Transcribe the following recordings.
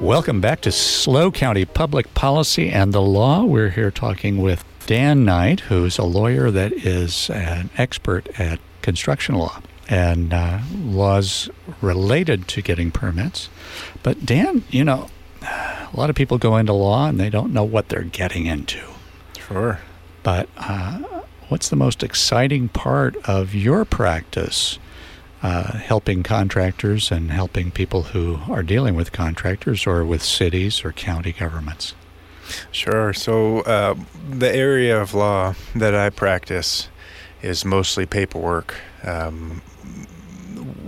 Welcome back to SLO County Public Policy and the Law. We're here talking with Dan Knight, who's a lawyer that is an expert at construction law and uh, laws related to getting permits. But Dan, you know, a lot of people go into law and they don't know what they're getting into. Sure. But uh, what's the most exciting part of your practice? Uh, helping contractors and helping people who are dealing with contractors or with cities or county governments. Sure. So, uh, the area of law that I practice is mostly paperwork. Um,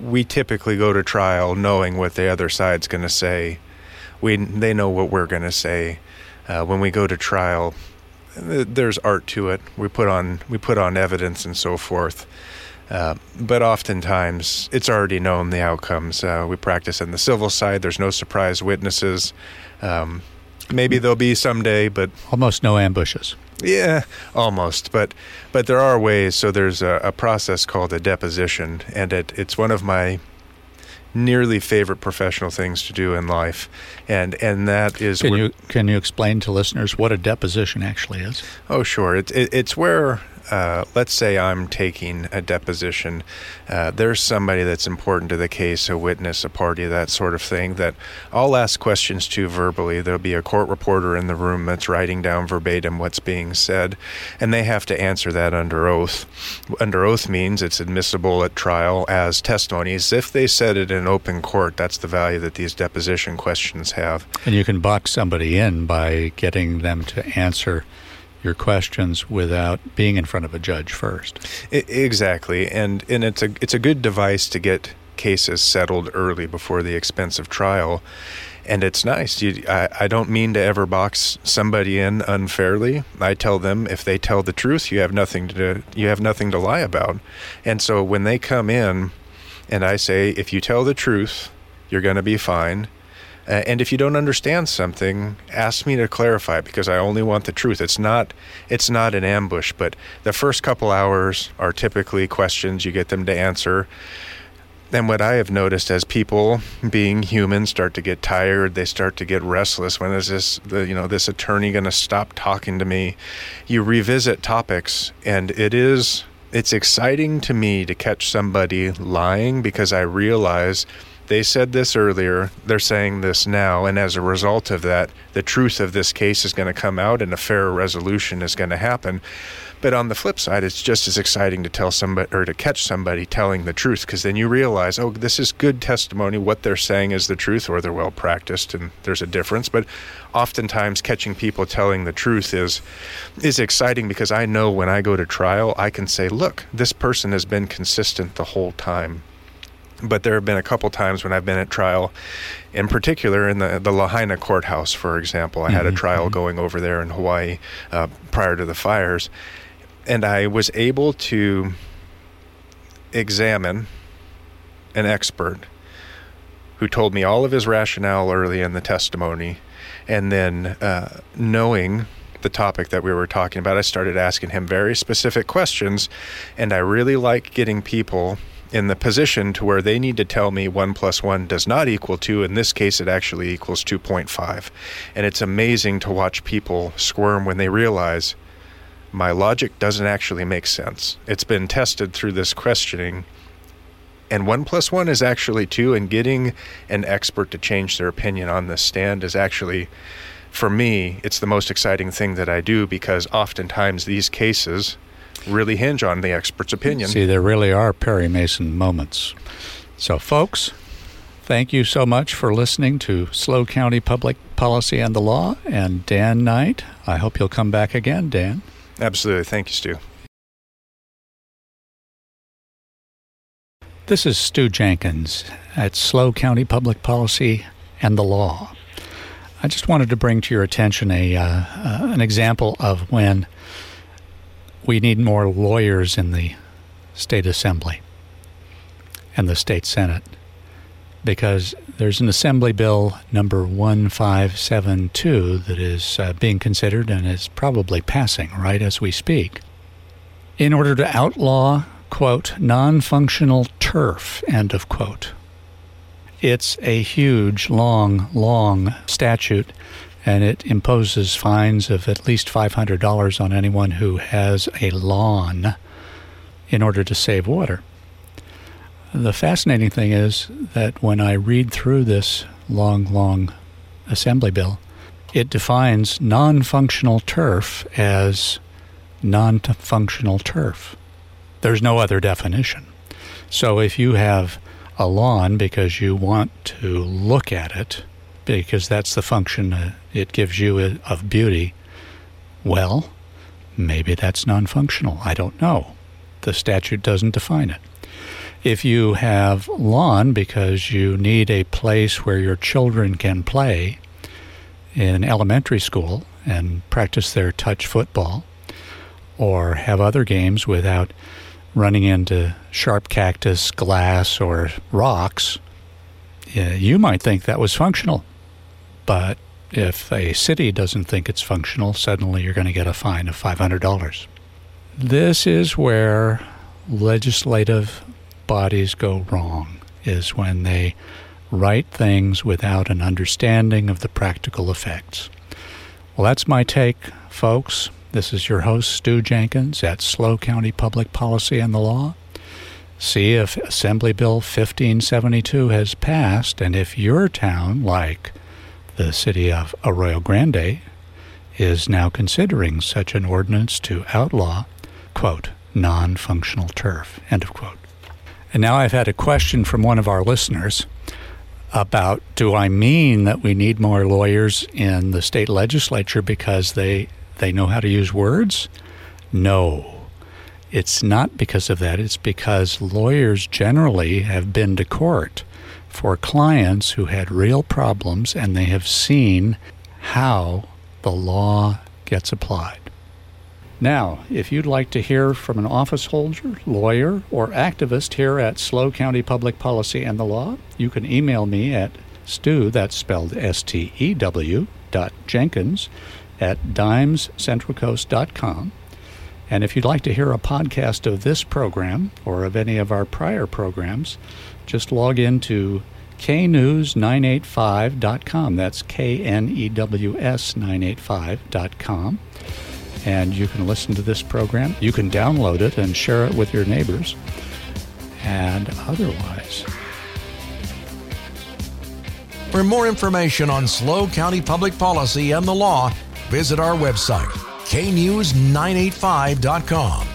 we typically go to trial knowing what the other side's going to say. We they know what we're going to say. Uh, when we go to trial, there's art to it. We put on we put on evidence and so forth. Uh, but oftentimes, it's already known the outcomes. Uh, we practice in the civil side. There's no surprise witnesses. Um, maybe there'll be someday, but almost no ambushes. Yeah, almost. But but there are ways. So there's a, a process called a deposition, and it, it's one of my nearly favorite professional things to do in life, and and that is. Can you can you explain to listeners what a deposition actually is? Oh, sure. It, it, it's where uh, let's say I'm taking a deposition. Uh, there's somebody that's important to the case, a witness, a party, that sort of thing, that I'll ask questions to verbally. There'll be a court reporter in the room that's writing down verbatim what's being said, and they have to answer that under oath. Under oath means it's admissible at trial as testimonies. If they said it in open court, that's the value that these deposition questions have. And you can box somebody in by getting them to answer your questions without being in front of a judge first. It, exactly, and and it's a it's a good device to get cases settled early before the expensive trial. And it's nice. You, I, I don't mean to ever box somebody in unfairly. I tell them if they tell the truth, you have nothing to you have nothing to lie about. And so when they come in, and I say, if you tell the truth, you're going to be fine uh, and if you don't understand something, ask me to clarify because I only want the truth. It's not it's not an ambush, but the first couple hours are typically questions you get them to answer. And what I have noticed as people, being human, start to get tired, they start to get restless. When is this, you know, this attorney going to stop talking to me? You revisit topics, and it is, it's exciting to me to catch somebody lying because I realize they said this earlier, they're saying this now, and as a result of that, the truth of this case is going to come out and a fair resolution is going to happen. But on the flip side, it's just as exciting to tell somebody or to catch somebody telling the truth because then you realize, oh, this is good testimony. What they're saying is the truth, or they're well practiced, and there's a difference. But oftentimes, catching people telling the truth is is exciting because I know when I go to trial, I can say, look, this person has been consistent the whole time but there have been a couple times when I've been at trial, in particular in the the Lahaina courthouse, for example. I had a mm-hmm, trial mm-hmm. going over there in Hawaii uh, prior to the fires, and I was able to examine an expert who told me all of his rationale early in the testimony, and then uh, knowing the topic that we were talking about, I started asking him very specific questions, and I really like getting people in the position to where they need to tell me 1 plus 1 does not equal 2. In this case, it actually equals 2.5. And it's amazing to watch people squirm when they realize my logic doesn't actually make sense. It's been tested through this questioning. And 1 plus 1 is actually 2. And getting an expert to change their opinion on this stand is actually, for me, it's the most exciting thing that I do because oftentimes these cases really hinge on the expert's opinion. See, there really are Perry Mason moments. So, folks, thank you so much for listening to SLO County Public Policy and the Law and Dan Knight. I hope you'll come back again, Dan. Absolutely. Thank you, Stew. This is Stew Jenkins at SLO County Public Policy and the Law. I just wanted to bring to your attention a uh, uh, an example of when we need more lawyers in the state assembly and the state senate because there's an assembly bill number 1572 that is uh, being considered and is probably passing right as we speak. In order to outlaw quote non-functional turf end of quote. It's a huge, long, long statute, and it imposes fines of at least $500 on anyone who has a lawn in order to save water. The fascinating thing is that when I read through this long, long assembly bill, it defines non functional turf as non functional turf. There's no other definition. So if you have a lawn because you want to look at it, because that's the function uh, it gives you of beauty, well, maybe that's non functional. I don't know. The statute doesn't define it. If you have lawn because you need a place where your children can play in elementary school and practice their touch football, or have other games without running into sharp cactus, glass, or rocks, you might think that was functional. But if a city doesn't think it's functional, suddenly you're going to get a fine of $500. This is where legislative bodies go wrong, is when they write things without an understanding of the practical effects. Well, that's my take, folks. This is your host, Stew Jenkins at SLO County Public Policy and the Law. See if Assembly Bill 1572 has passed and if your town, like the city of Arroyo Grande, is now considering such an ordinance to outlaw, quote, non functional turf, end of quote. And now I've had a question from one of our listeners about do I mean that we need more lawyers in the state legislature because they they know how to use words? No. It's not because of that. It's because lawyers generally have been to court for clients who had real problems and they have seen how the law gets applied. Now, if you'd like to hear from an office holder, lawyer, or activist here at SLO County Public Policy and the Law, you can email me at stew, that's spelled S T E W, dot Jenkins at dimescentralcoast.com. And if you'd like to hear a podcast of this program or of any of our prior programs, just log into knews985.com. That's K N E W S 985.com. And you can listen to this program. You can download it and share it with your neighbors. And otherwise, for more information on SLO County public policy and the law, visit our website, knews985.com.